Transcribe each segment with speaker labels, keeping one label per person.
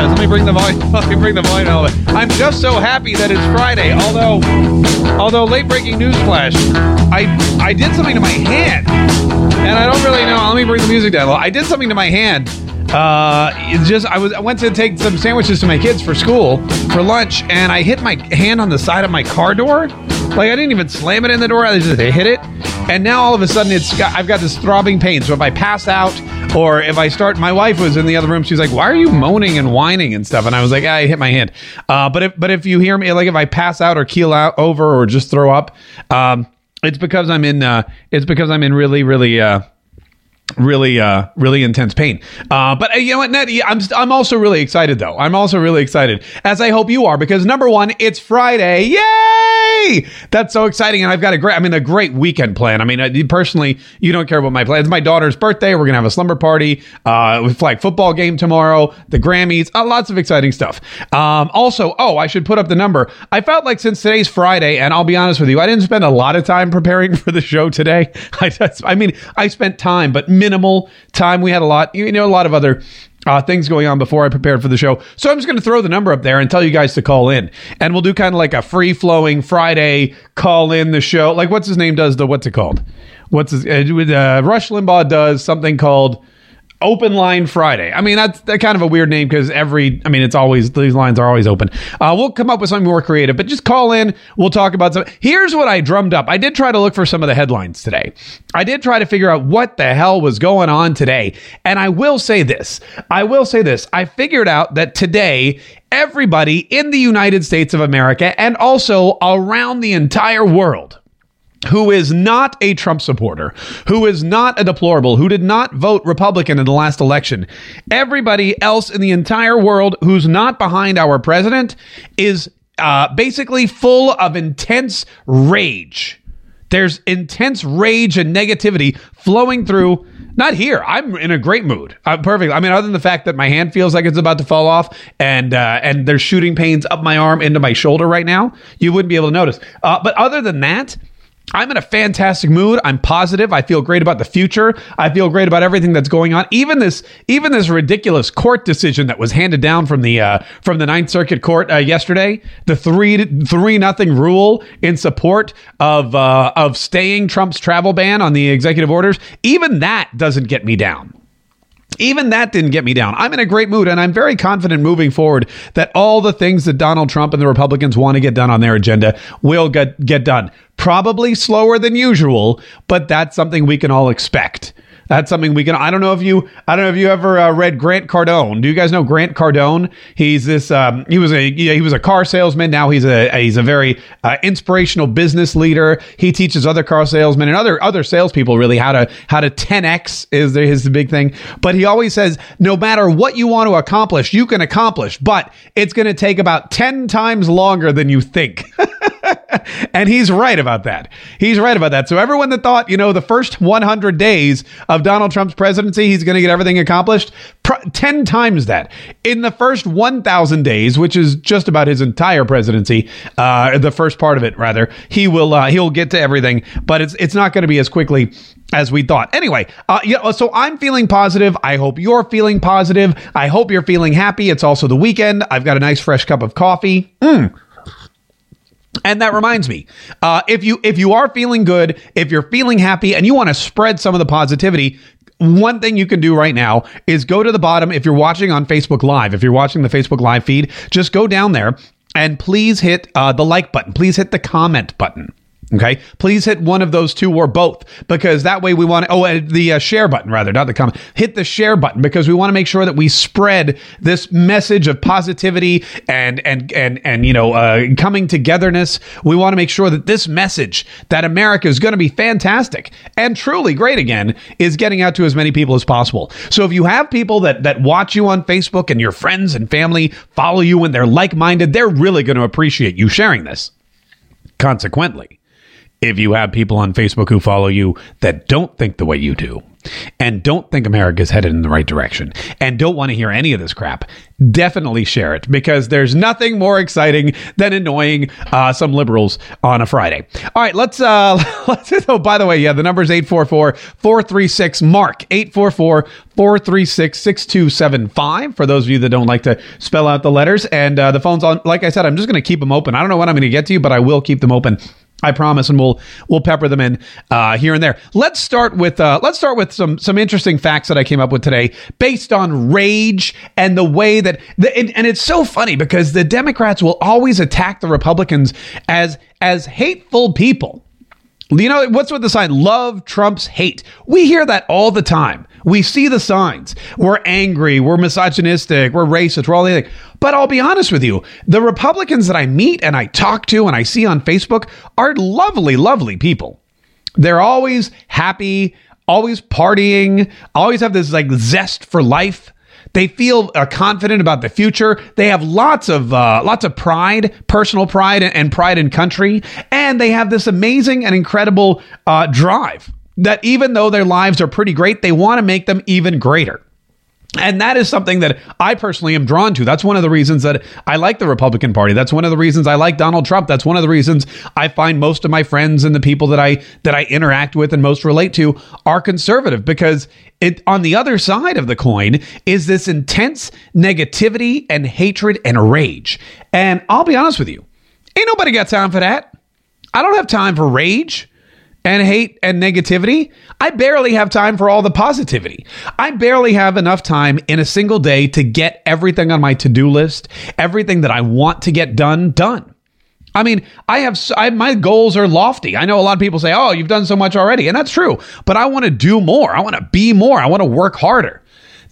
Speaker 1: does. Let me bring the volume. Let me bring the volume. All. I'm just so happy that it's Friday. Although, although late breaking news flash, I I did something to my hand, and I don't really know. Let me bring the music down. I did something to my hand. Uh, it's just I was I went to take some sandwiches to my kids for school for lunch, and I hit my hand on the side of my car door. Like I didn't even slam it in the door. I just hit it, and now all of a sudden it's got, I've got this throbbing pain. So if I pass out or if I start, my wife was in the other room. She's like, "Why are you moaning and whining and stuff?" And I was like, "I hit my hand." Uh, but if but if you hear me, like if I pass out or keel out over or just throw up, um, it's because I'm in. Uh, it's because I'm in really really. Uh, really uh really intense pain uh but uh, you know what Ned, i'm i'm also really excited though i'm also really excited as i hope you are because number one it's friday yay that's so exciting and i've got a great i mean a great weekend plan. I mean I, personally you don't care about my plans. My daughter's birthday. We're gonna have a slumber party uh with flag football game tomorrow the grammys uh, lots of exciting stuff. Um also oh i should put up the number. I felt like since today's friday and i'll be honest with you i didn't spend a lot of time preparing for the show today. I, just, I mean i spent time but minimal time. We had a lot, you know, a lot of other uh, things going on before I prepared for the show. So I'm just going to throw the number up there and tell you guys to call in. And we'll do kind of like a free flowing Friday call in the show. Like, what's his name does the, what's it called? What's his, uh, Rush Limbaugh does something called Open Line Friday. I mean, that's, that's kind of a weird name because every, I mean, it's always, these lines are always open. Uh, we'll come up with something more creative, but just call in. We'll talk about some. Here's what I drummed up. I did try to look for some of the headlines today. I did try to figure out what the hell was going on today. And I will say this I will say this. I figured out that today, everybody in the United States of America and also around the entire world who is not a Trump supporter, who is not a deplorable, who did not vote Republican in the last election, everybody else in the entire world who's not behind our president is uh, basically full of intense rage. There's intense rage and negativity flowing through. Not here. I'm in a great mood. I'm perfect. I mean, other than the fact that my hand feels like it's about to fall off, and uh, and there's shooting pains up my arm into my shoulder right now, you wouldn't be able to notice. Uh, but other than that, I'm in a fantastic mood. I'm positive. I feel great about the future. I feel great about everything that's going on. Even this, even this ridiculous court decision that was handed down from the uh, from the Ninth Circuit Court uh, yesterday, the three three nothing rule in support of uh, of staying Trump's travel ban on the executive orders. Even that doesn't get me down. Even that didn't get me down. I'm in a great mood and I'm very confident moving forward that all the things that Donald Trump and the Republicans want to get done on their agenda will get, get done. Probably slower than usual, but that's something we can all expect. That's something we can. I don't know if you. I don't know if you ever uh, read Grant Cardone. Do you guys know Grant Cardone? He's this. Um, he was a. He was a car salesman. Now he's a. He's a very uh, inspirational business leader. He teaches other car salesmen and other other salespeople really how to how to 10x is the, is the big thing. But he always says, no matter what you want to accomplish, you can accomplish, but it's going to take about ten times longer than you think. and he's right about that. He's right about that. So everyone that thought, you know, the first 100 days of Donald Trump's presidency, he's going to get everything accomplished, pr- 10 times that. In the first 1,000 days, which is just about his entire presidency, uh, the first part of it rather, he will uh, he'll get to everything, but it's it's not going to be as quickly as we thought. Anyway, uh, yeah, so I'm feeling positive. I hope you're feeling positive. I hope you're feeling happy. It's also the weekend. I've got a nice fresh cup of coffee. Mm. And that reminds me, uh, if you if you are feeling good, if you're feeling happy, and you want to spread some of the positivity, one thing you can do right now is go to the bottom. If you're watching on Facebook Live, if you're watching the Facebook Live feed, just go down there and please hit uh, the like button. Please hit the comment button. Okay, please hit one of those two or both because that way we want to. Oh, the uh, share button rather, not the comment. Hit the share button because we want to make sure that we spread this message of positivity and and and and you know uh, coming togetherness. We want to make sure that this message that America is going to be fantastic and truly great again is getting out to as many people as possible. So if you have people that that watch you on Facebook and your friends and family follow you and they're like minded, they're really going to appreciate you sharing this. Consequently if you have people on Facebook who follow you that don't think the way you do and don't think America's headed in the right direction and don't want to hear any of this crap, definitely share it because there's nothing more exciting than annoying uh, some liberals on a Friday. All right, let's uh let's oh by the way, yeah, the number is 844-436 mark 844-436-6275 for those of you that don't like to spell out the letters and uh, the phone's on like I said, I'm just going to keep them open. I don't know when I'm going to get to you, but I will keep them open I promise, and we'll we'll pepper them in uh, here and there. Let's start with uh, let's start with some some interesting facts that I came up with today, based on rage and the way that the, and, and it's so funny because the Democrats will always attack the Republicans as as hateful people. You know, what's with the sign? Love trumps hate. We hear that all the time. We see the signs. We're angry. We're misogynistic. We're racist. We're all the things. But I'll be honest with you the Republicans that I meet and I talk to and I see on Facebook are lovely, lovely people. They're always happy, always partying, always have this like zest for life. They feel uh, confident about the future. They have lots of uh, lots of pride, personal pride, and pride in country, and they have this amazing and incredible uh, drive that even though their lives are pretty great, they want to make them even greater. And that is something that I personally am drawn to. That's one of the reasons that I like the Republican Party. That's one of the reasons I like Donald Trump. That's one of the reasons I find most of my friends and the people that I that I interact with and most relate to are conservative because it on the other side of the coin is this intense negativity and hatred and rage. And I'll be honest with you, ain't nobody got time for that. I don't have time for rage and hate and negativity, I barely have time for all the positivity. I barely have enough time in a single day to get everything on my to do list, everything that I want to get done, done. I mean, I have I, my goals are lofty. I know a lot of people say, "Oh, you've done so much already," and that's true. But I want to do more. I want to be more. I want to work harder.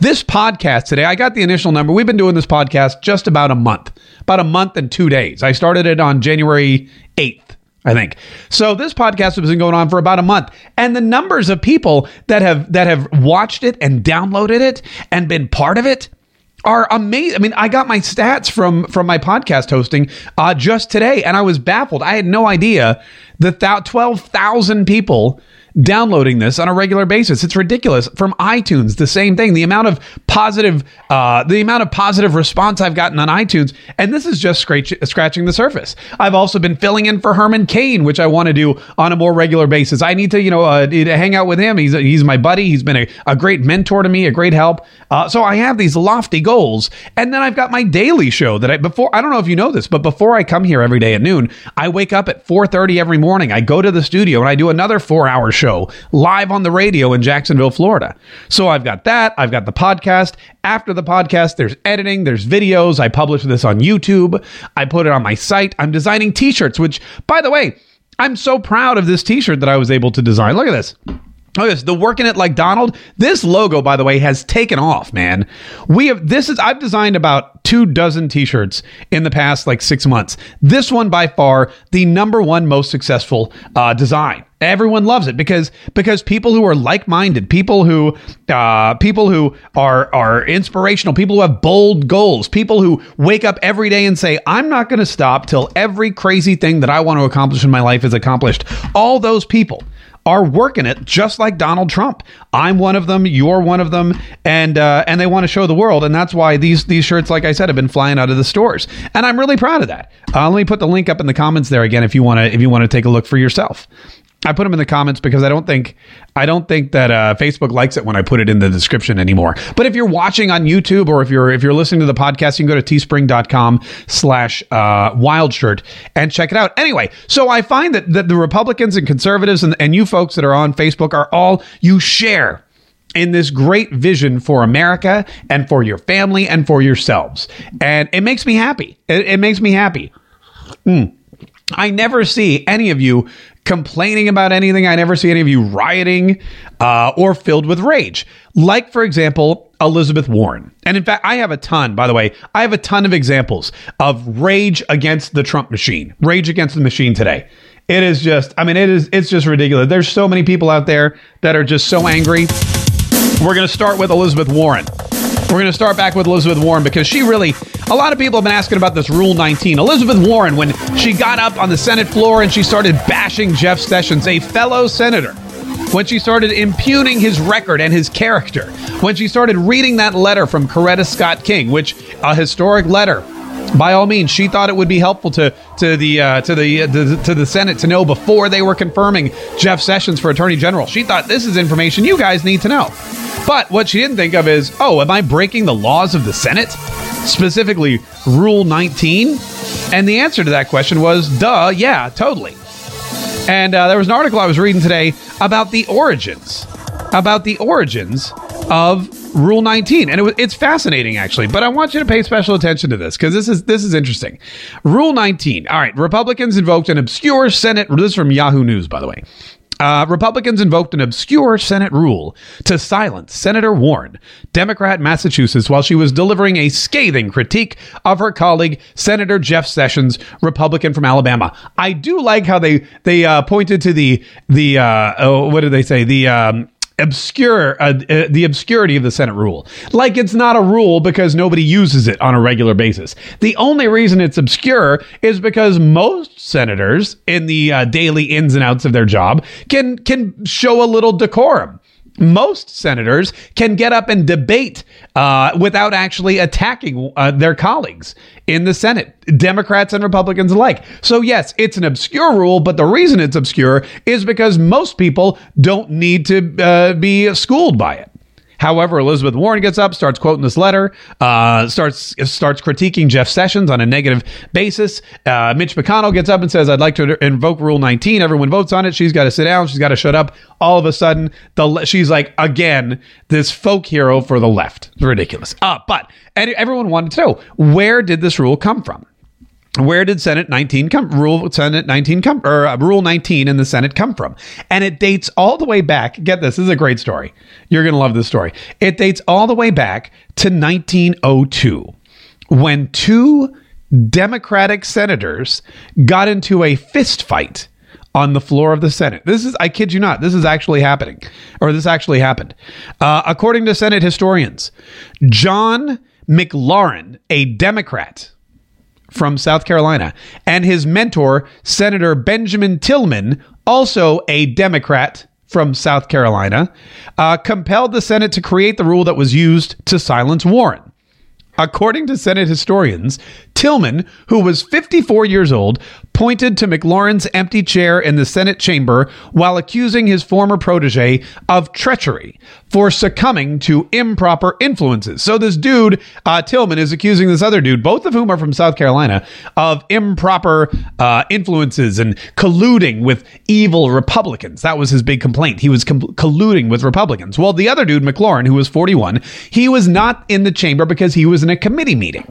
Speaker 1: This podcast today, I got the initial number. We've been doing this podcast just about a month, about a month and two days. I started it on January 8th. I think. So this podcast has been going on for about a month and the numbers of people that have that have watched it and downloaded it and been part of it are amazing. I mean, I got my stats from from my podcast hosting uh, just today and I was baffled. I had no idea that 12,000 people downloading this on a regular basis. It's ridiculous. From iTunes, the same thing. The amount of positive, uh, the amount of positive response I've gotten on iTunes, and this is just scratch, scratching the surface. I've also been filling in for Herman Cain, which I want to do on a more regular basis. I need to, you know, uh, to hang out with him. He's he's my buddy. He's been a, a great mentor to me, a great help. Uh, so I have these lofty goals, and then I've got my daily show that I before. I don't know if you know this, but before I come here every day at noon, I wake up at four thirty every morning. I go to the studio and I do another four hour show live on the radio in Jacksonville, Florida. So I've got that. I've got the podcast. After the podcast, there's editing, there's videos. I publish this on YouTube. I put it on my site. I'm designing t shirts, which, by the way, I'm so proud of this t shirt that I was able to design. Look at this. Oh yes, the working it like Donald. This logo, by the way, has taken off, man. We have this is I've designed about two dozen t-shirts in the past like six months. This one by far the number one most successful uh, design. Everyone loves it because because people who are like-minded, people who uh, people who are are inspirational, people who have bold goals, people who wake up every day and say, "I'm not going to stop till every crazy thing that I want to accomplish in my life is accomplished." All those people are working it just like Donald Trump. I'm one of them. You're one of them, and uh, and they want to show the world, and that's why these these shirts, like I said, have been flying out of the stores, and I'm really proud of that. Uh, let me put the link up in the comments there again if you want to if you want to take a look for yourself. I put them in the comments because I don't think I don't think that uh, Facebook likes it when I put it in the description anymore. But if you're watching on YouTube or if you're if you're listening to the podcast, you can go to teespring.com slash uh, wildshirt and check it out. Anyway, so I find that, that the Republicans and conservatives and, and you folks that are on Facebook are all you share in this great vision for America and for your family and for yourselves. And it makes me happy. It, it makes me happy. Mm. I never see any of you complaining about anything. I never see any of you rioting uh, or filled with rage. Like, for example, Elizabeth Warren. And in fact, I have a ton, by the way, I have a ton of examples of rage against the Trump machine, rage against the machine today. It is just, I mean, it is, it's just ridiculous. There's so many people out there that are just so angry. We're going to start with Elizabeth Warren. We're going to start back with Elizabeth Warren because she really, a lot of people have been asking about this Rule 19. Elizabeth Warren, when she got up on the Senate floor and she started bashing Jeff Sessions, a fellow senator, when she started impugning his record and his character, when she started reading that letter from Coretta Scott King, which a historic letter by all means, she thought it would be helpful to to the uh, to the, uh, to the Senate to know before they were confirming Jeff Sessions for Attorney General. She thought this is information you guys need to know. But what she didn't think of is, oh, am I breaking the laws of the Senate, specifically Rule 19? And the answer to that question was, duh, yeah, totally. And uh, there was an article I was reading today about the origins, about the origins of Rule 19, and it, it's fascinating actually. But I want you to pay special attention to this because this is this is interesting. Rule 19. All right, Republicans invoked an obscure Senate. This is from Yahoo News, by the way. Uh, Republicans invoked an obscure Senate rule to silence Senator Warren, Democrat Massachusetts, while she was delivering a scathing critique of her colleague Senator Jeff Sessions, Republican from Alabama. I do like how they they uh, pointed to the the uh, oh, what did they say the um, obscure uh, uh, the obscurity of the Senate rule. Like it's not a rule because nobody uses it on a regular basis. The only reason it's obscure is because most senators in the uh, daily ins and outs of their job can can show a little decorum most senators can get up and debate uh, without actually attacking uh, their colleagues in the Senate, Democrats and Republicans alike. So, yes, it's an obscure rule, but the reason it's obscure is because most people don't need to uh, be schooled by it. However, Elizabeth Warren gets up, starts quoting this letter, uh, starts starts critiquing Jeff Sessions on a negative basis. Uh, Mitch McConnell gets up and says, "I'd like to invoke Rule 19." Everyone votes on it. She's got to sit down. She's got to shut up. All of a sudden, the she's like again this folk hero for the left. Ridiculous. Uh, but everyone wanted to know where did this rule come from? Where did Senate 19 come rule Senate 19 come or uh, rule 19 in the Senate come from? And it dates all the way back. Get this, this is a great story. You're going to love this story. It dates all the way back to 1902 when two Democratic senators got into a fist fight on the floor of the Senate. This is, I kid you not, this is actually happening, or this actually happened. Uh, according to Senate historians, John McLaurin, a Democrat, from South Carolina, and his mentor, Senator Benjamin Tillman, also a Democrat from South Carolina, uh, compelled the Senate to create the rule that was used to silence Warren. According to Senate historians, Tillman, who was 54 years old, pointed to McLaurin's empty chair in the Senate chamber while accusing his former protege of treachery for succumbing to improper influences. So this dude, uh, Tillman, is accusing this other dude, both of whom are from South Carolina, of improper uh, influences and colluding with evil Republicans. That was his big complaint. He was com- colluding with Republicans. Well, the other dude, McLaurin, who was 41, he was not in the chamber because he was in a committee meeting.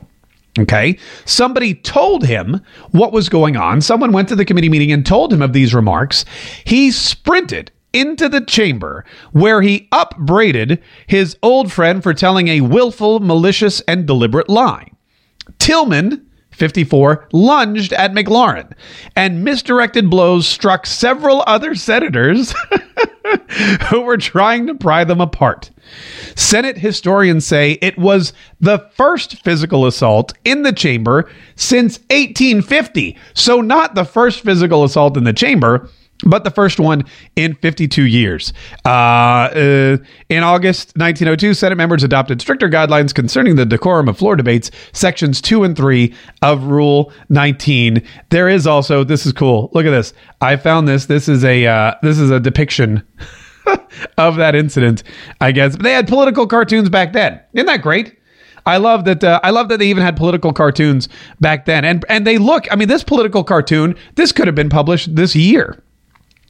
Speaker 1: Okay. Somebody told him what was going on. Someone went to the committee meeting and told him of these remarks. He sprinted into the chamber where he upbraided his old friend for telling a willful, malicious, and deliberate lie. Tillman, 54, lunged at McLaurin, and misdirected blows struck several other senators who were trying to pry them apart. Senate historians say it was the first physical assault in the chamber since 1850. So, not the first physical assault in the chamber, but the first one in 52 years. Uh, uh, in August 1902, Senate members adopted stricter guidelines concerning the decorum of floor debates, sections 2 and 3 of Rule 19. There is also, this is cool. Look at this. I found this. This is a uh, this is a depiction of that incident, I guess. But they had political cartoons back then. Isn't that great? I love that. Uh, I love that they even had political cartoons back then, and and they look. I mean, this political cartoon, this could have been published this year.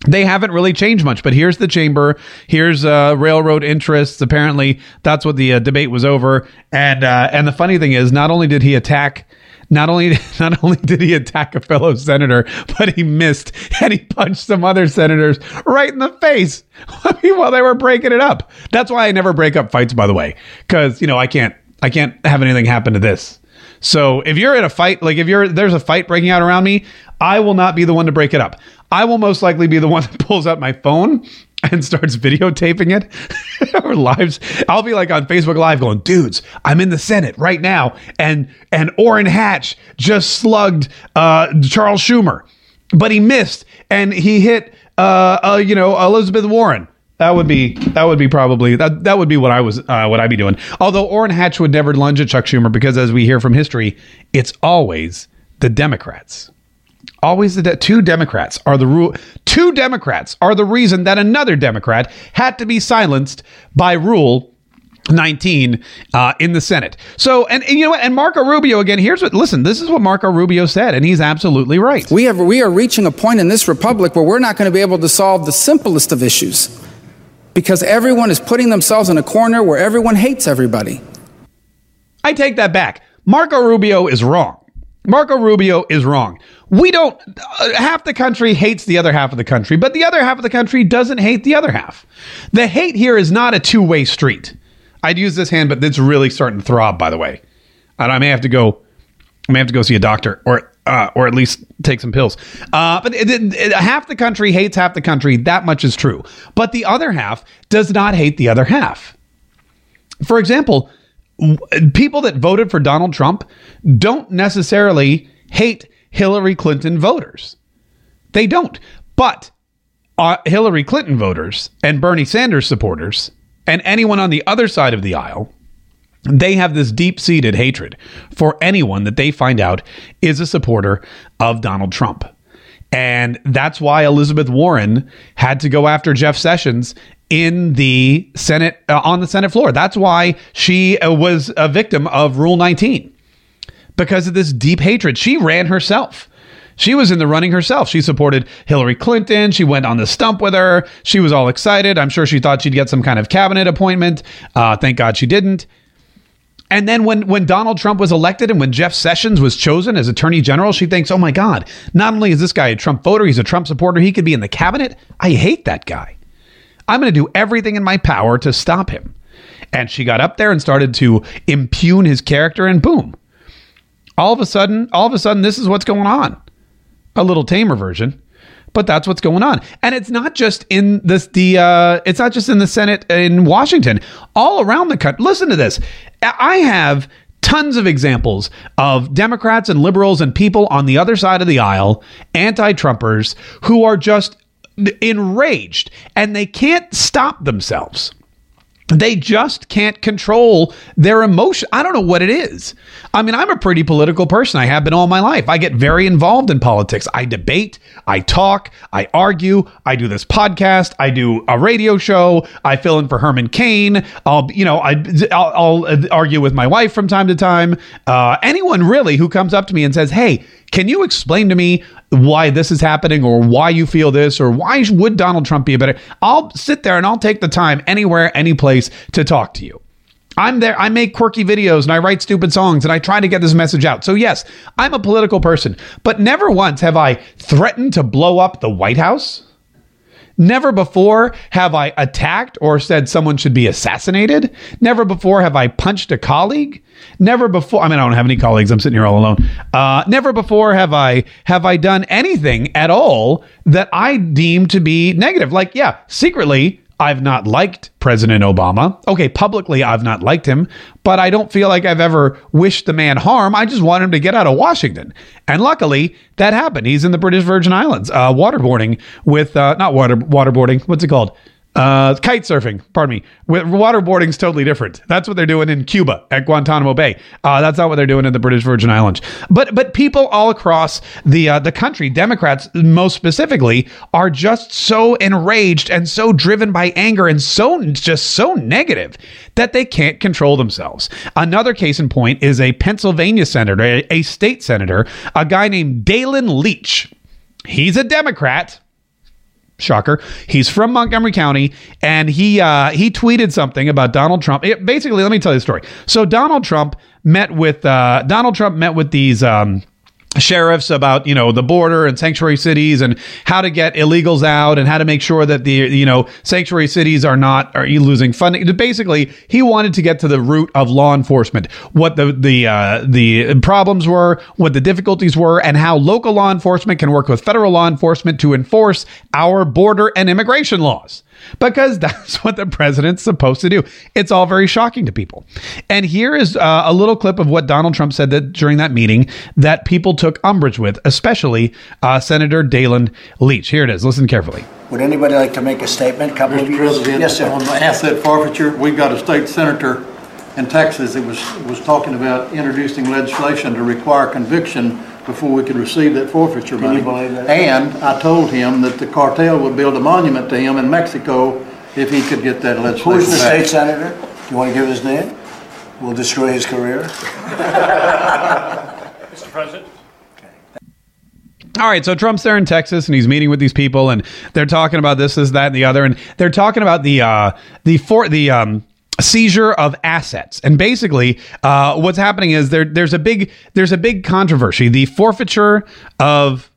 Speaker 1: They haven't really changed much, but here's the chamber. Here's uh, railroad interests. Apparently, that's what the uh, debate was over. And uh, and the funny thing is, not only did he attack not only not only did he attack a fellow senator, but he missed and he punched some other senators right in the face while they were breaking it up. That's why I never break up fights, by the way, because you know I can't I can't have anything happen to this. So if you're in a fight, like if you're there's a fight breaking out around me, I will not be the one to break it up. I will most likely be the one that pulls out my phone and starts videotaping it or lives i'll be like on facebook live going dudes i'm in the senate right now and and orrin hatch just slugged uh charles schumer but he missed and he hit uh, uh you know elizabeth warren that would be that would be probably that that would be what I was uh, what I'd be doing. Although Orrin Hatch would never lunge at Chuck Schumer because, as we hear from history, it's always the Democrats. Always the de- two Democrats are the rule. Two Democrats are the reason that another Democrat had to be silenced by Rule 19 uh, in the Senate. So, and, and, you know what? And Marco Rubio again. Here's what. Listen, this is what Marco Rubio said, and he's absolutely right.
Speaker 2: We have we are reaching a point in this republic where we're not going to be able to solve the simplest of issues because everyone is putting themselves in a corner where everyone hates everybody.
Speaker 1: I take that back. Marco Rubio is wrong. Marco Rubio is wrong. We don't, uh, half the country hates the other half of the country, but the other half of the country doesn't hate the other half. The hate here is not a two way street. I'd use this hand, but it's really starting to throb, by the way. And I may have to go, I may have to go see a doctor or uh, or at least take some pills. Uh, but it, it, it, half the country hates half the country. That much is true. But the other half does not hate the other half. For example, people that voted for Donald Trump don't necessarily hate Hillary Clinton voters. They don't. But uh, Hillary Clinton voters and Bernie Sanders supporters and anyone on the other side of the aisle they have this deep seated hatred for anyone that they find out is a supporter of Donald Trump. And that's why Elizabeth Warren had to go after Jeff Sessions in the Senate, uh, on the Senate floor. That's why she uh, was a victim of Rule 19 because of this deep hatred. She ran herself. She was in the running herself. She supported Hillary Clinton. She went on the stump with her. She was all excited. I'm sure she thought she'd get some kind of cabinet appointment. Uh, thank God she didn't. And then when, when Donald Trump was elected and when Jeff Sessions was chosen as attorney general, she thinks, oh my God, not only is this guy a Trump voter, he's a Trump supporter, he could be in the cabinet. I hate that guy. I'm going to do everything in my power to stop him. And she got up there and started to impugn his character, and boom. All of a sudden, all of a sudden, this is what's going on. A little tamer version but that's what's going on. And it's not just in this the uh, it's not just in the Senate in Washington. All around the country. Listen to this. I have tons of examples of Democrats and liberals and people on the other side of the aisle, anti-Trumpers, who are just enraged and they can't stop themselves they just can't control their emotion. I don't know what it is. I mean, I'm a pretty political person. I have been all my life. I get very involved in politics. I debate, I talk, I argue, I do this podcast, I do a radio show, I fill in for Herman Cain. I'll, you know, I, I'll, I'll argue with my wife from time to time. Uh, anyone really who comes up to me and says, "Hey, can you explain to me why this is happening or why you feel this or why would Donald Trump be a better? I'll sit there and I'll take the time anywhere, any place to talk to you. I'm there. I make quirky videos and I write stupid songs and I try to get this message out. So, yes, I'm a political person, but never once have I threatened to blow up the White House Never before have I attacked or said someone should be assassinated. Never before have I punched a colleague. Never before. I mean, I don't have any colleagues. I'm sitting here all alone. Uh, never before have I have I done anything at all that I deem to be negative. Like, yeah, secretly I've not liked President Obama. Okay, publicly, I've not liked him, but I don't feel like I've ever wished the man harm. I just want him to get out of Washington. And luckily, that happened. He's in the British Virgin Islands, uh, waterboarding with, uh, not water, waterboarding, what's it called? Uh, kite surfing, pardon me. Waterboarding is totally different. That's what they're doing in Cuba at Guantanamo Bay. Uh, that's not what they're doing in the British Virgin Islands. But but people all across the uh, the country, Democrats most specifically, are just so enraged and so driven by anger and so just so negative that they can't control themselves. Another case in point is a Pennsylvania senator, a, a state senator, a guy named Daylin Leach. He's a Democrat Shocker. He's from Montgomery County, and he uh, he tweeted something about Donald Trump. It, basically, let me tell you the story. So Donald Trump met with uh, Donald Trump met with these. Um, sheriffs about you know the border and sanctuary cities and how to get illegals out and how to make sure that the you know sanctuary cities are not are losing funding. Basically he wanted to get to the root of law enforcement what the the uh, the problems were what the difficulties were and how local law enforcement can work with federal law enforcement to enforce our border and immigration laws because that's what the president's supposed to do. It's all very shocking to people. And here is uh, a little clip of what Donald Trump said that during that meeting that people took umbrage with, especially uh, Senator Daylin Leach. Here it is. Listen carefully.
Speaker 3: Would anybody like to make a statement? Couple of
Speaker 4: Mr.
Speaker 3: you?
Speaker 4: President,
Speaker 3: Yes, sir.
Speaker 4: on the asset forfeiture, we've got a state senator in Texas that was, was talking about introducing legislation to require conviction before we could receive that forfeiture money.
Speaker 3: you believe that?
Speaker 4: And I told him that the cartel would build a monument to him in Mexico if he could get that legislation
Speaker 3: Who's the state senator? Do you want to give his name? We'll destroy his career.
Speaker 5: Mr. President.
Speaker 1: All right, so Trump's there in Texas and he's meeting with these people and they're talking about this, this, that, and the other, and they're talking about the uh, the for the um, seizure of assets. And basically, uh, what's happening is there there's a big there's a big controversy. The forfeiture of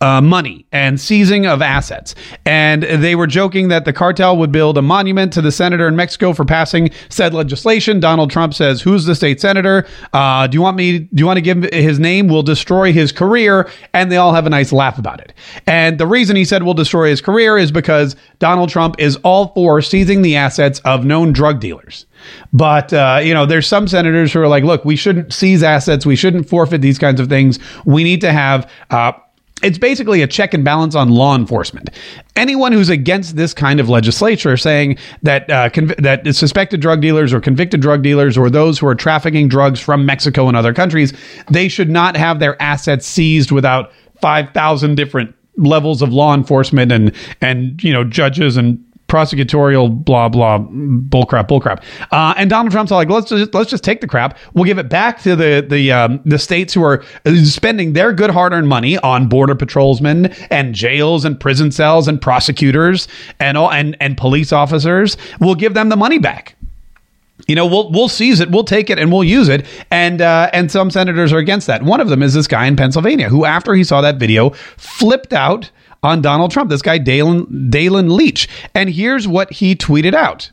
Speaker 1: uh, money and seizing of assets. And they were joking that the cartel would build a monument to the senator in Mexico for passing said legislation. Donald Trump says, "Who's the state senator? Uh, do you want me? Do you want to give his name? We'll destroy his career." And they all have a nice laugh about it. And the reason he said we'll destroy his career is because Donald Trump is all for seizing the assets of known drug dealers. But uh, you know, there's some senators who are like, "Look, we shouldn't seize assets. We shouldn't forfeit these kinds of things. We need to have." Uh, it's basically a check and balance on law enforcement. Anyone who's against this kind of legislature, saying that uh, conv- that suspected drug dealers or convicted drug dealers or those who are trafficking drugs from Mexico and other countries, they should not have their assets seized without five thousand different levels of law enforcement and and you know judges and prosecutorial blah blah bullcrap bullcrap. Uh, and Donald Trump's all like, let's just let's just take the crap. We'll give it back to the the um, the states who are spending their good hard earned money on border patrolsmen and jails and prison cells and prosecutors and all and and police officers. We'll give them the money back. You know, we'll we'll seize it, we'll take it, and we'll use it. And uh, and some senators are against that. One of them is this guy in Pennsylvania who, after he saw that video, flipped out on Donald Trump. This guy Daylin Daylin Leach, and here's what he tweeted out.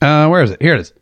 Speaker 1: Uh, where is it? Here it is.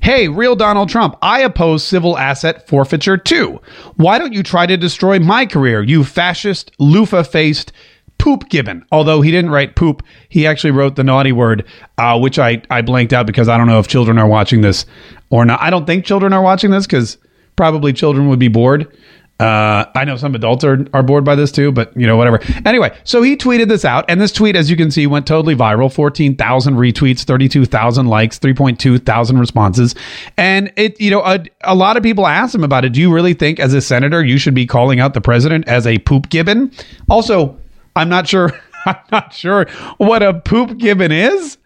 Speaker 1: Hey, real Donald Trump, I oppose civil asset forfeiture too. Why don't you try to destroy my career, you fascist, loofah faced poop gibbon? Although he didn't write poop, he actually wrote the naughty word, uh, which I, I blanked out because I don't know if children are watching this or not. I don't think children are watching this because probably children would be bored. Uh, I know some adults are, are bored by this too, but you know, whatever. Anyway, so he tweeted this out, and this tweet, as you can see, went totally viral 14,000 retweets, 32,000 likes, 3.2 thousand responses. And it, you know, a, a lot of people asked him about it. Do you really think, as a senator, you should be calling out the president as a poop gibbon? Also, I'm not sure. I'm not sure what a poop gibbon is.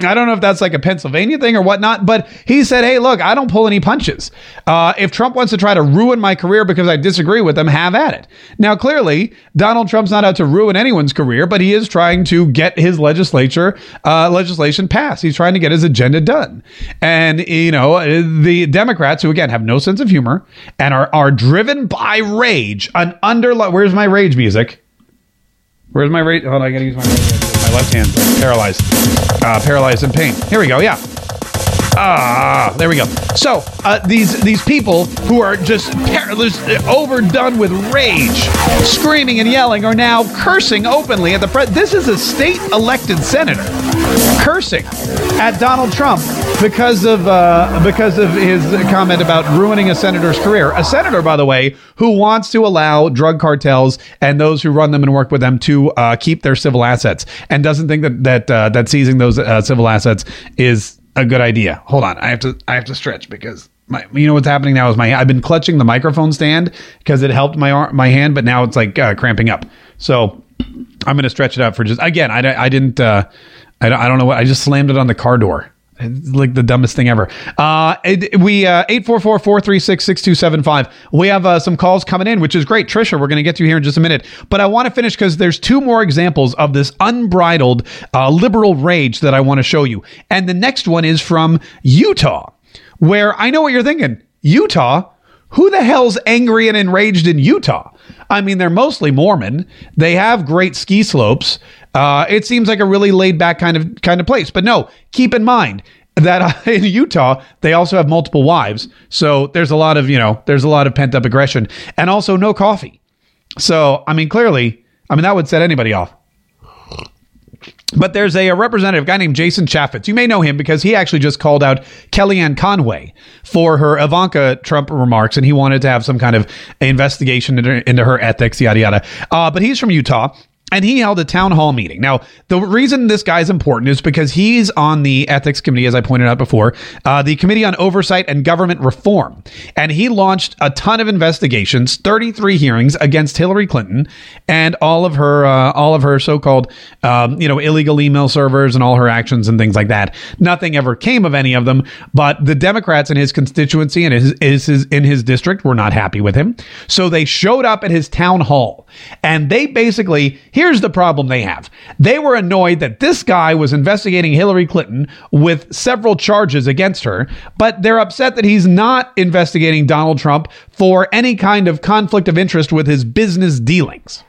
Speaker 1: I don't know if that's like a Pennsylvania thing or whatnot, but he said, Hey, look, I don't pull any punches. Uh, if Trump wants to try to ruin my career because I disagree with him, have at it. Now, clearly, Donald Trump's not out to ruin anyone's career, but he is trying to get his legislature, uh, legislation passed. He's trying to get his agenda done. And, you know, the Democrats, who again have no sense of humor and are, are driven by rage, an underlying, where's my rage music? Where's my rage? Hold on, I gotta use my my left hand paralyzed, uh, paralyzed in pain. Here we go. Yeah. Ah, there we go. So uh, these these people who are just overdone with rage, screaming and yelling, are now cursing openly at the pre- This is a state elected senator cursing at Donald Trump because of uh, because of his comment about ruining a senator's career. A senator, by the way, who wants to allow drug cartels and those who run them and work with them to uh, keep their civil assets, and doesn't think that that uh, that seizing those uh, civil assets is a good idea. Hold on, I have to I have to stretch because. My, you know what's happening now is my I've been clutching the microphone stand because it helped my arm, my hand, but now it's like uh, cramping up. So I'm going to stretch it out for just again. I, I didn't. Uh, I don't, I don't know what. I just slammed it on the car door. It's like the dumbest thing ever. Uh, it, we uh, eight four four four three six six two seven five. We have uh, some calls coming in, which is great. Trisha, we're going to get to you here in just a minute, but I want to finish because there's two more examples of this unbridled uh, liberal rage that I want to show you, and the next one is from Utah, where I know what you're thinking. Utah. Who the hell's angry and enraged in Utah? I mean, they're mostly Mormon. They have great ski slopes. Uh, it seems like a really laid back kind of kind of place. But no, keep in mind that in Utah they also have multiple wives. So there's a lot of you know there's a lot of pent up aggression and also no coffee. So I mean, clearly, I mean that would set anybody off. But there's a, a, representative guy named Jason Chaffetz. You may know him because he actually just called out Kellyanne Conway for her Ivanka Trump remarks, and he wanted to have some kind of investigation into, into her ethics, yada yada. Uh, but he's from Utah, and he held a town hall meeting. Now, the reason this guy is important is because he's on the ethics committee, as I pointed out before, uh, the Committee on Oversight and Government Reform. And he launched a ton of investigations, 33 hearings against Hillary Clinton and all of her, uh, all of her so-called, um, you know, illegal email servers and all her actions and things like that. Nothing ever came of any of them, but the Democrats in his constituency and his, his, his in his district were not happy with him. So they showed up at his town hall and they basically, Here's the problem they have. They were annoyed that this guy was investigating Hillary Clinton with several charges against her, but they're upset that he's not investigating Donald Trump for any kind of conflict of interest with his business dealings.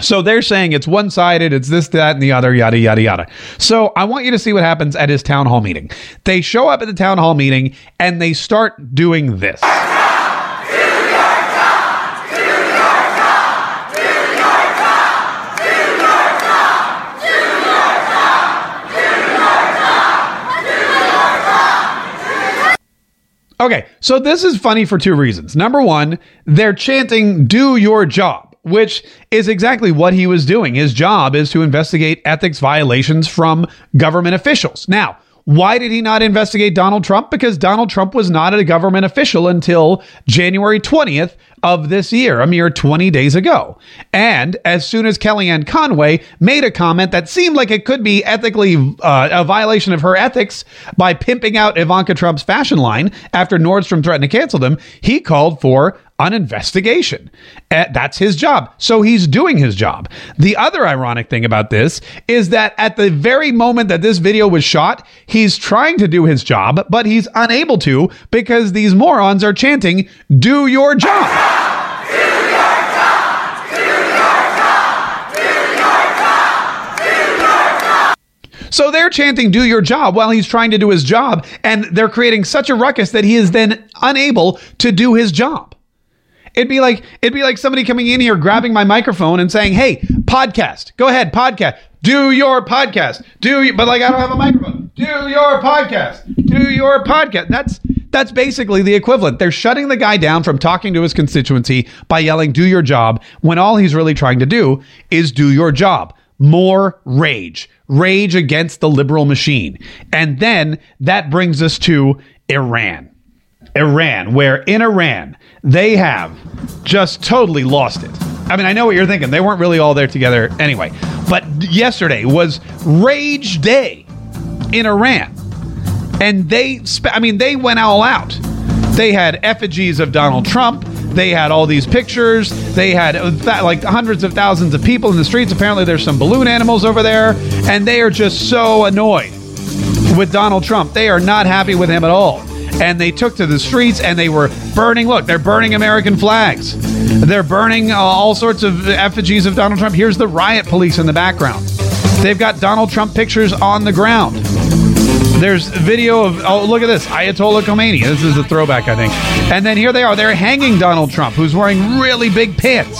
Speaker 1: So they're saying it's one sided, it's this, that, and the other, yada, yada, yada. So I want you to see what happens at his town hall meeting. They show up at the town hall meeting and they start doing this. Okay, so this is funny for two reasons. Number one, they're chanting, do your job, which is exactly what he was doing. His job is to investigate ethics violations from government officials. Now, why did he not investigate Donald Trump? Because Donald Trump was not a government official until January 20th of this year, a mere 20 days ago. And as soon as Kellyanne Conway made a comment that seemed like it could be ethically uh, a violation of her ethics by pimping out Ivanka Trump's fashion line after Nordstrom threatened to cancel them, he called for an investigation. Uh, that's his job. So he's doing his job. The other ironic thing about this is that at the very moment that this video was shot, he's trying to do his job, but he's unable to because these morons are chanting, Do your job. So they're chanting, do your job while he's trying to do his job. And they're creating such a ruckus that he is then unable to do his job. It'd be like it'd be like somebody coming in here grabbing my microphone and saying, "Hey, podcast. Go ahead, podcast. Do your podcast. Do but like I don't have a microphone. Do your podcast. Do your podcast." That's that's basically the equivalent. They're shutting the guy down from talking to his constituency by yelling, "Do your job," when all he's really trying to do is do your job. More rage. Rage against the liberal machine. And then that brings us to Iran. Iran, where in Iran, they have just totally lost it. I mean, I know what you're thinking. They weren't really all there together anyway. But yesterday was Rage Day in Iran. And they, spe- I mean, they went all out. They had effigies of Donald Trump. They had all these pictures. They had uh, like hundreds of thousands of people in the streets. Apparently, there's some balloon animals over there. And they are just so annoyed with Donald Trump. They are not happy with him at all and they took to the streets and they were burning. Look, they're burning American flags. They're burning uh, all sorts of effigies of Donald Trump. Here's the riot police in the background. They've got Donald Trump pictures on the ground. There's video of oh look at this Ayatollah Khomeini. This is a throwback, I think. And then here they are. They're hanging Donald Trump, who's wearing really big pants.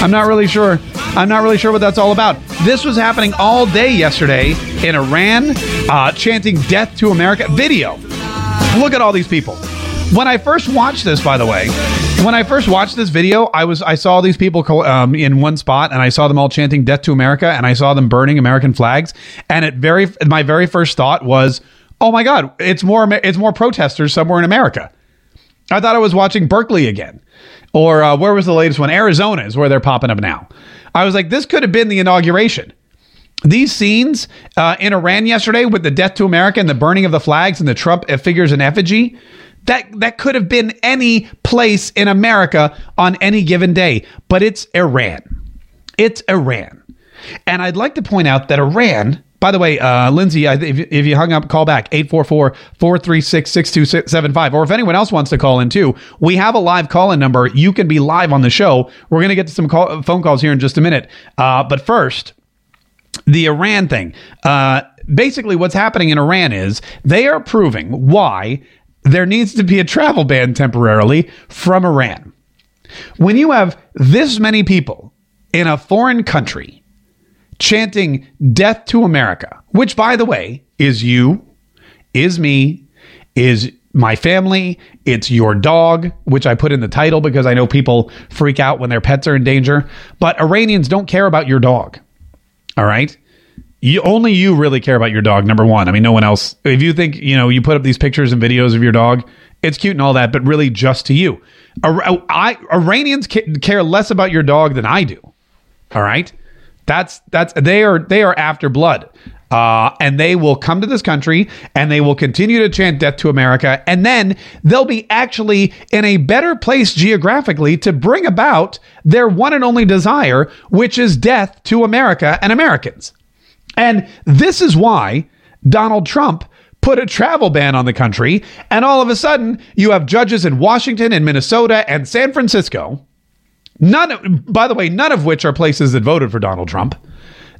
Speaker 1: I'm not really sure. I'm not really sure what that's all about. This was happening all day yesterday in Iran, uh, chanting "Death to America." Video Look at all these people. When I first watched this, by the way, when I first watched this video, I was I saw these people um, in one spot, and I saw them all chanting "Death to America," and I saw them burning American flags. And it very my very first thought was, "Oh my God, it's more it's more protesters somewhere in America." I thought I was watching Berkeley again, or uh, where was the latest one? Arizona is where they're popping up now. I was like, this could have been the inauguration. These scenes uh, in Iran yesterday with the death to America and the burning of the flags and the Trump figures in effigy, that that could have been any place in America on any given day, but it's Iran. It's Iran. And I'd like to point out that Iran, by the way, uh, Lindsay, if, if you hung up, call back 844 436 6275. Or if anyone else wants to call in too, we have a live call in number. You can be live on the show. We're going to get to some call, phone calls here in just a minute. Uh, but first, the Iran thing. Uh, basically, what's happening in Iran is they are proving why there needs to be a travel ban temporarily from Iran. When you have this many people in a foreign country chanting death to America, which, by the way, is you, is me, is my family, it's your dog, which I put in the title because I know people freak out when their pets are in danger. But Iranians don't care about your dog. All right. You only you really care about your dog. Number one. I mean, no one else. If you think you know, you put up these pictures and videos of your dog, it's cute and all that, but really just to you. I, Iranians care less about your dog than I do. All right. That's that's they are they are after blood. Uh, and they will come to this country and they will continue to chant death to America. And then they'll be actually in a better place geographically to bring about their one and only desire, which is death to America and Americans. And this is why Donald Trump put a travel ban on the country. And all of a sudden, you have judges in Washington and Minnesota and San Francisco. None, by the way, none of which are places that voted for Donald Trump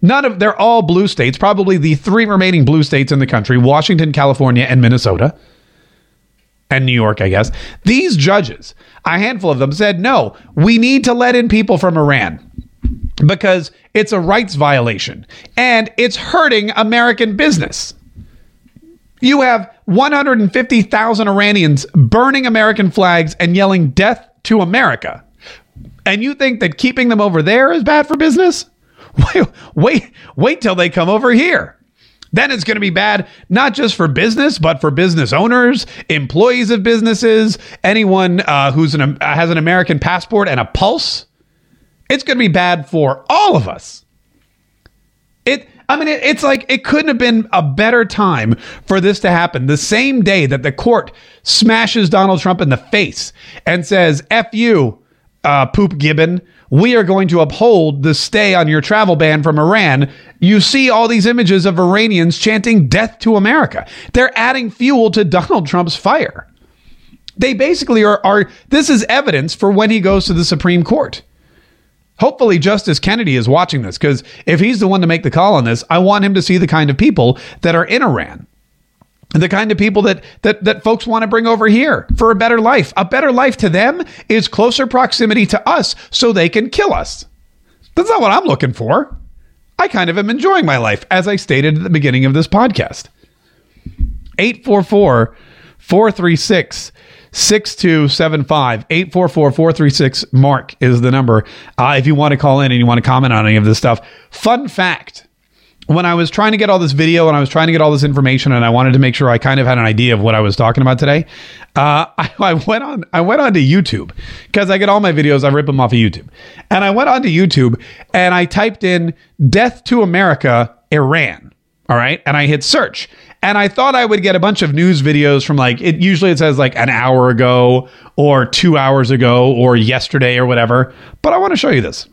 Speaker 1: None of they're all blue states, probably the three remaining blue states in the country, Washington, California, and Minnesota. And New York, I guess. These judges, a handful of them said, "No, we need to let in people from Iran." Because it's a rights violation and it's hurting American business. You have 150,000 Iranians burning American flags and yelling death to America. And you think that keeping them over there is bad for business? Wait, wait, wait till they come over here. Then it's going to be bad, not just for business, but for business owners, employees of businesses, anyone uh, who's an, uh, has an American passport and a pulse. It's going to be bad for all of us. It, I mean, it, it's like it couldn't have been a better time for this to happen. The same day that the court smashes Donald Trump in the face and says, F you, uh, poop gibbon we are going to uphold the stay on your travel ban from Iran. You see all these images of Iranians chanting death to America. They're adding fuel to Donald Trump's fire. They basically are, are this is evidence for when he goes to the Supreme Court. Hopefully, Justice Kennedy is watching this because if he's the one to make the call on this, I want him to see the kind of people that are in Iran the kind of people that that that folks want to bring over here for a better life. A better life to them is closer proximity to us so they can kill us. That's not what I'm looking for. I kind of am enjoying my life as I stated at the beginning of this podcast. 844 436 6275 844 436 Mark is the number. Uh, if you want to call in and you want to comment on any of this stuff. Fun fact when I was trying to get all this video and I was trying to get all this information and I wanted to make sure I kind of had an idea of what I was talking about today, uh, I, I, went on I went onto YouTube because I get all my videos I rip them off of YouTube, and I went onto YouTube and I typed in "Death to America, Iran." All right, and I hit search, and I thought I would get a bunch of news videos from like it usually it says like an hour ago or two hours ago or yesterday or whatever, but I want to show you this.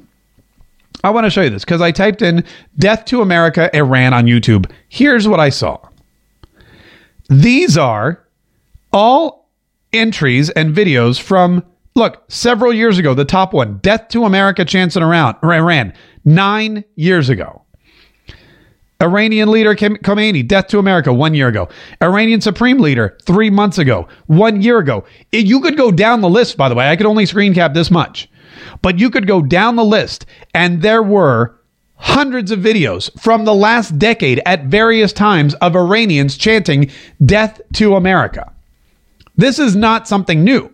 Speaker 1: I want to show you this because I typed in Death to America, Iran on YouTube. Here's what I saw. These are all entries and videos from, look, several years ago. The top one Death to America, chance in Iran, nine years ago. Iranian leader Khomeini, death to America, one year ago. Iranian supreme leader, three months ago, one year ago. You could go down the list, by the way. I could only screen cap this much. But you could go down the list, and there were hundreds of videos from the last decade at various times of Iranians chanting death to America. This is not something new.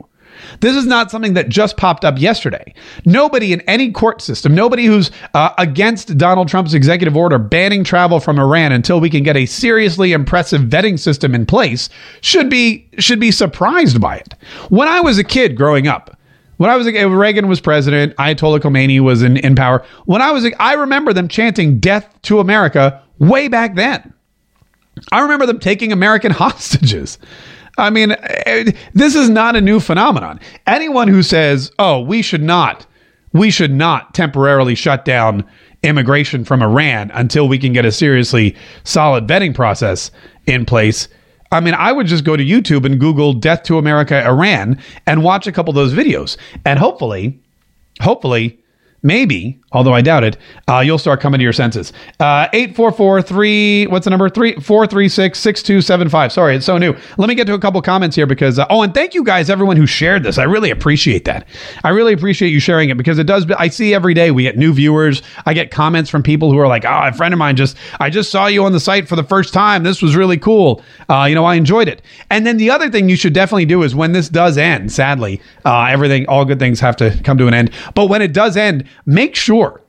Speaker 1: This is not something that just popped up yesterday. Nobody in any court system, nobody who's uh, against Donald Trump's executive order banning travel from Iran until we can get a seriously impressive vetting system in place should be should be surprised by it. When I was a kid growing up, when I was Reagan was president, Ayatollah Khomeini was in, in power. When I was, I remember them chanting "Death to America" way back then. I remember them taking American hostages. I mean, eh, this is not a new phenomenon. Anyone who says, "Oh, we should not, we should not temporarily shut down immigration from Iran until we can get a seriously solid vetting process in place," I mean, I would just go to YouTube and Google Death to America Iran and watch a couple of those videos. And hopefully, hopefully, maybe, although I doubt it, uh, you'll start coming to your senses. Uh, 844 what's the number? 3 436 6275. Sorry, it's so new. Let me get to a couple comments here because, uh, oh, and thank you guys, everyone who shared this. I really appreciate that. I really appreciate you sharing it because it does, I see every day we get new viewers. I get comments from people who are like, oh, a friend of mine just, I just saw you on the site for the first time. This was really cool. Uh, you know, I enjoyed it. And then the other thing you should definitely do is when this does end, sadly, uh, everything, all good things have to come to an end. But when it does end, make sure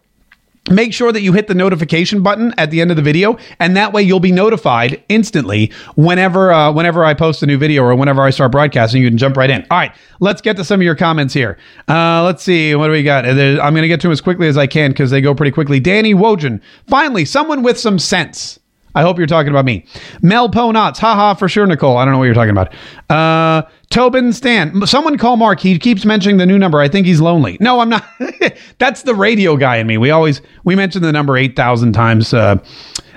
Speaker 1: make sure that you hit the notification button at the end of the video and that way you'll be notified instantly whenever uh, whenever i post a new video or whenever i start broadcasting you can jump right in all right let's get to some of your comments here uh, let's see what do we got i'm going to get to them as quickly as i can because they go pretty quickly danny wojan finally someone with some sense I hope you're talking about me. Mel Ponotz, haha for sure, Nicole. I don't know what you're talking about. Uh, Tobin Stan, someone call Mark. He keeps mentioning the new number. I think he's lonely. No, I'm not. That's the radio guy in me. We always we mention the number eight thousand times. Uh,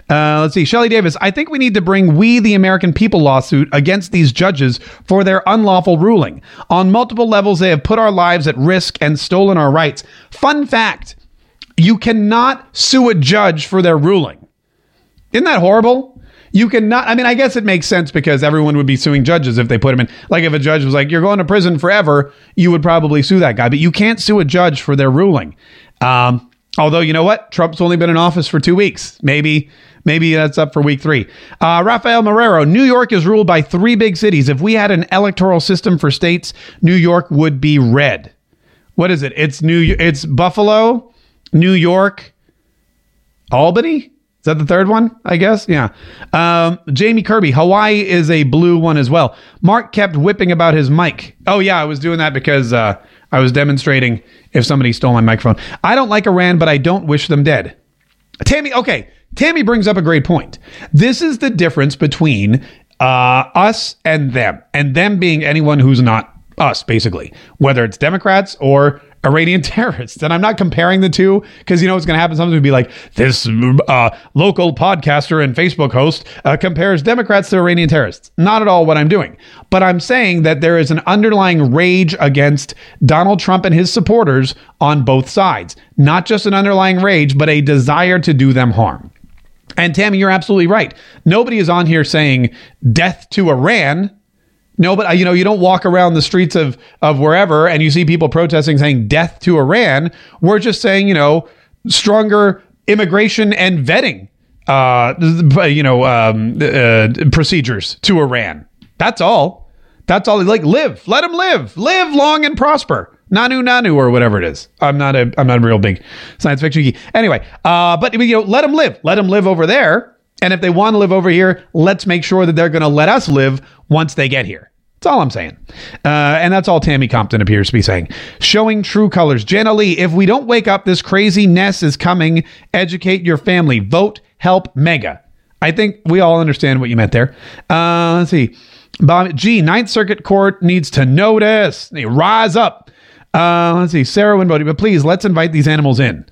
Speaker 1: uh, let's see. Shelly Davis, I think we need to bring We the American People lawsuit against these judges for their unlawful ruling. On multiple levels, they have put our lives at risk and stolen our rights. Fun fact you cannot sue a judge for their ruling. Isn't that horrible? You cannot. I mean, I guess it makes sense because everyone would be suing judges if they put him in. Like, if a judge was like, "You're going to prison forever," you would probably sue that guy. But you can't sue a judge for their ruling. Um, although, you know what? Trump's only been in office for two weeks. Maybe, maybe that's up for week three. Uh, Rafael Marrero. New York is ruled by three big cities. If we had an electoral system for states, New York would be red. What is it? It's New. It's Buffalo, New York, Albany. Is that the third one? I guess. Yeah. Um, Jamie Kirby. Hawaii is a blue one as well. Mark kept whipping about his mic. Oh yeah, I was doing that because uh, I was demonstrating if somebody stole my microphone. I don't like Iran, but I don't wish them dead. Tammy. Okay. Tammy brings up a great point. This is the difference between uh, us and them, and them being anyone who's not us, basically, whether it's Democrats or Iranian terrorists. And I'm not comparing the two because you know what's going to happen. Something would be like this uh, local podcaster and Facebook host uh, compares Democrats to Iranian terrorists. Not at all what I'm doing. But I'm saying that there is an underlying rage against Donald Trump and his supporters on both sides. Not just an underlying rage, but a desire to do them harm. And Tammy, you're absolutely right. Nobody is on here saying death to Iran no, but uh, you know, you don't walk around the streets of of wherever and you see people protesting saying death to Iran. We're just saying, you know, stronger immigration and vetting, uh, you know, um, uh, procedures to Iran. That's all. That's all. Like live, let them live, live long and prosper. Nanu Nanu or whatever it is. I'm not a I'm not a real big science fiction geek. Anyway, uh, but you know, let them live. Let them live over there and if they want to live over here, let's make sure that they're going to let us live once they get here. That's all I'm saying. Uh, and that's all Tammy Compton appears to be saying. Showing true colors. Jenna Lee, if we don't wake up, this crazy Ness is coming. Educate your family. Vote, help, mega. I think we all understand what you meant there. Uh, let's see. Bob, G, Ninth Circuit Court needs to notice. They Rise up. Uh, let's see. Sarah Winbody, but please, let's invite these animals in.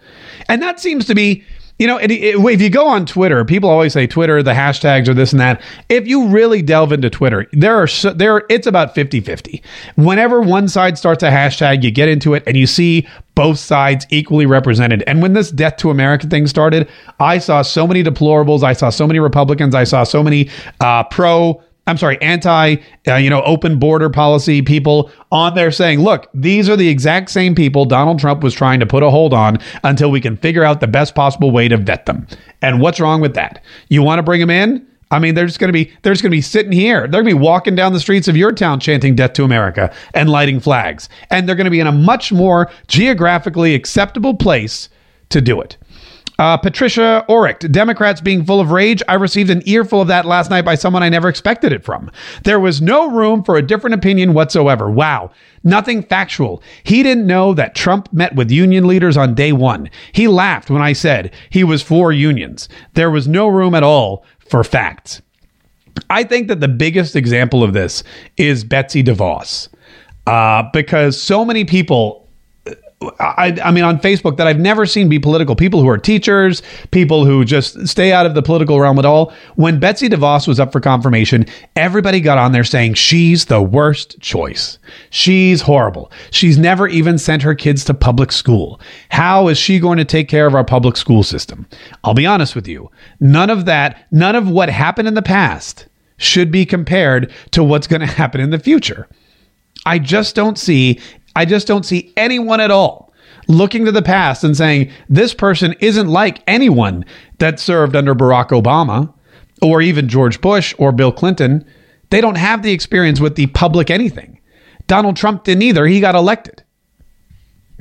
Speaker 1: And that seems to be you know, it, it, if you go on Twitter, people always say Twitter, the hashtags or this and that. If you really delve into Twitter, there are so, there it's about 50-50. Whenever one side starts a hashtag, you get into it and you see both sides equally represented. And when this death to America thing started, I saw so many deplorables, I saw so many Republicans, I saw so many uh, pro I'm sorry, anti, uh, you know, open border policy people on there saying, look, these are the exact same people Donald Trump was trying to put a hold on until we can figure out the best possible way to vet them. And what's wrong with that? You want to bring them in? I mean, they're just going to be they're just going to be sitting here. They're going to be walking down the streets of your town chanting "Death to America" and lighting flags, and they're going to be in a much more geographically acceptable place to do it. Uh, Patricia Oricht, Democrats being full of rage. I received an earful of that last night by someone I never expected it from. There was no room for a different opinion whatsoever. Wow. Nothing factual. He didn't know that Trump met with union leaders on day one. He laughed when I said he was for unions. There was no room at all for facts. I think that the biggest example of this is Betsy DeVos, uh, because so many people I, I mean, on Facebook that I've never seen be political. People who are teachers, people who just stay out of the political realm at all. When Betsy DeVos was up for confirmation, everybody got on there saying she's the worst choice. She's horrible. She's never even sent her kids to public school. How is she going to take care of our public school system? I'll be honest with you. None of that, none of what happened in the past should be compared to what's going to happen in the future. I just don't see I just don't see anyone at all looking to the past and saying this person isn't like anyone that served under Barack Obama or even George Bush or Bill Clinton. They don't have the experience with the public anything. Donald Trump didn't either. He got elected.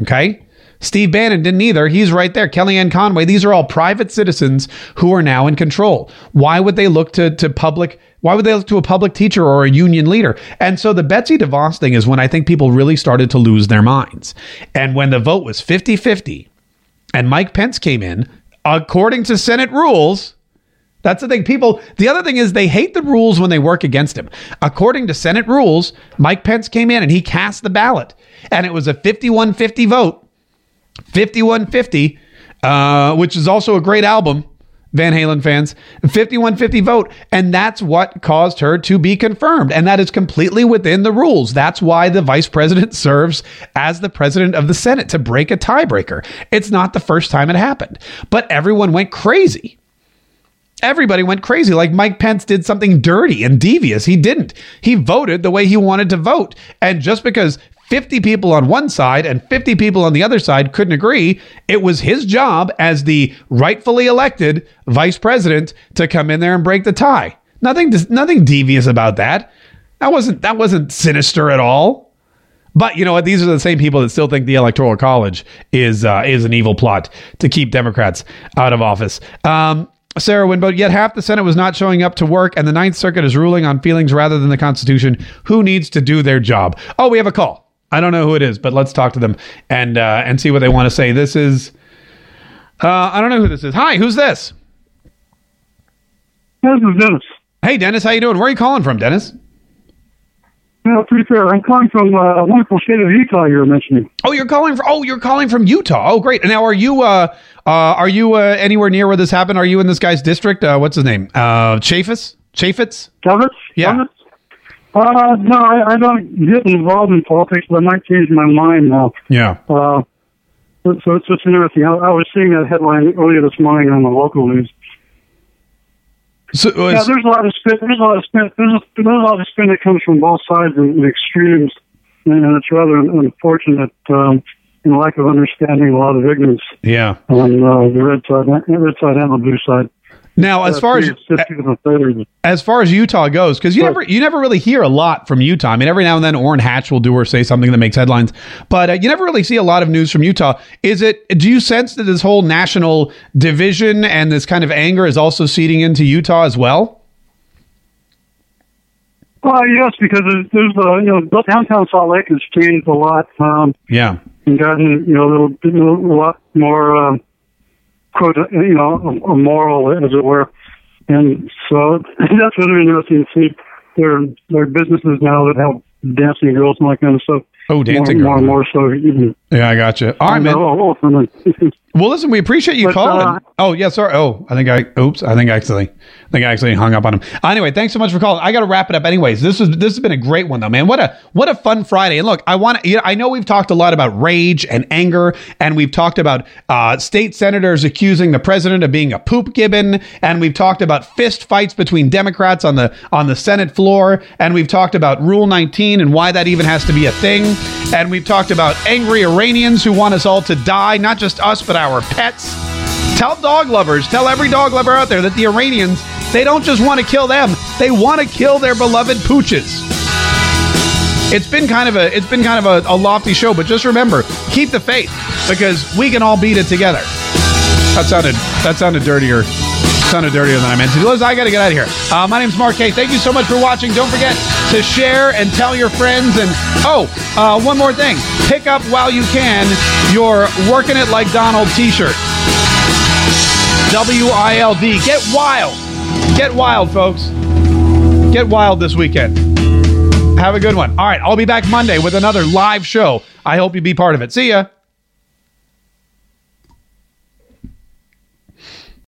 Speaker 1: Okay? Steve Bannon didn't either. He's right there. Kellyanne Conway. These are all private citizens who are now in control. Why would they look to, to public? Why would they look to a public teacher or a union leader? And so the Betsy DeVos thing is when I think people really started to lose their minds. And when the vote was 50 50 and Mike Pence came in, according to Senate rules, that's the thing. People, the other thing is they hate the rules when they work against him. According to Senate rules, Mike Pence came in and he cast the ballot, and it was a 51 50 vote 5150, uh, which is also a great album, Van Halen fans. 5150 vote. And that's what caused her to be confirmed. And that is completely within the rules. That's why the vice president serves as the president of the Senate to break a tiebreaker. It's not the first time it happened, but everyone went crazy. Everybody went crazy. Like Mike Pence did something dirty and devious. He didn't. He voted the way he wanted to vote. And just because 50 people on one side and 50 people on the other side couldn't agree. It was his job as the rightfully elected vice president to come in there and break the tie. Nothing nothing devious about that. That wasn't that wasn't sinister at all. But you know what? These are the same people that still think the electoral college is uh, is an evil plot to keep Democrats out of office. Um, Sarah Winboat, yet half the Senate was not showing up to work, and the Ninth Circuit is ruling on feelings rather than the Constitution. Who needs to do their job? Oh, we have a call. I don't know who it is, but let's talk to them and uh, and see what they want to say. This is uh, I don't know who this is. Hi, who's this?
Speaker 5: This is Dennis.
Speaker 1: Hey, Dennis, how you doing? Where are you calling from, Dennis?
Speaker 5: Yeah, pretty fair. I'm calling from uh, a wonderful state of Utah. You were mentioning.
Speaker 1: Oh, you're calling from. Oh, you're calling from Utah. Oh, great. Now, are you uh, uh, are you uh, anywhere near where this happened? Are you in this guy's district? Uh, what's his name? Uh, Chaffetz? Chaffetz?
Speaker 5: Chaffetz?
Speaker 1: Yeah.
Speaker 5: Chaffetz? Uh, no, I, I don't get involved in politics, but I might change my mind now.
Speaker 1: Yeah.
Speaker 5: Uh, so, so it's just interesting. I, I was seeing that headline earlier this morning on the local news.
Speaker 1: So, uh,
Speaker 5: yeah, there's a lot of spin. There's a lot of spin. There's a, there's a lot of spin that comes from both sides and, and extremes, and it's rather unfortunate um, in lack of understanding, a lot of ignorance
Speaker 1: yeah.
Speaker 5: on uh, the red side, red side and the blue side.
Speaker 1: Now, as far as as far as Utah goes, because you never you never really hear a lot from Utah. I mean, every now and then Orrin Hatch will do or say something that makes headlines, but uh, you never really see a lot of news from Utah. Is it? Do you sense that this whole national division and this kind of anger is also seeding into Utah as well?
Speaker 5: Well, yes, because there's, uh, you know downtown Salt Lake has changed a lot. Um,
Speaker 1: yeah,
Speaker 5: and gotten you know a little, a lot more. Um, quote, you know, a, a moral, as it were. And so that's really interesting to see. There, there are businesses now that have dancing girls and that kind of stuff.
Speaker 1: Oh, dancing
Speaker 5: more,
Speaker 1: girls.
Speaker 5: More and more so. Even,
Speaker 1: yeah, I got you. All right, man.
Speaker 5: Oh, oh,
Speaker 1: well, listen, we appreciate you
Speaker 5: But,
Speaker 1: calling.
Speaker 5: uh,
Speaker 1: oh, yeah, sorry. Oh, I think I. Oops, I think I actually, I think I actually hung up on him. Anyway, thanks so much for calling. I got to wrap it up. Anyways, this was this has been a great one though, man. What a what a fun Friday. And look, I want to. You know, I know we've talked a lot about rage and anger, and we've talked about uh, state senators accusing the president of being a poop gibbon, and we've talked about fist fights between Democrats on the on the Senate floor, and we've talked about Rule 19 and why that even has to be a thing, and we've talked about angry Iranians who want us all to die, not just us but our pets. Tell dog lovers, tell every dog lover out there that the Iranians, they don't just want to kill them, they want to kill their beloved pooches. It's been kind of a it's been kind of a, a lofty show, but just remember, keep the faith because we can all beat it together. That sounded that sounded dirtier. Sounded dirtier than I meant to. Liz, I got to get out of here. Uh, my name's Mark K. Thank you so much for watching. Don't forget to share and tell your friends. And oh, uh, one more thing: pick up while you can your "Working It Like Donald" T-shirt. W I L D. Get wild. Get wild, folks. Get wild this weekend. Have a good one. All right, I'll be back Monday with another live show. I hope you be part of it. See ya.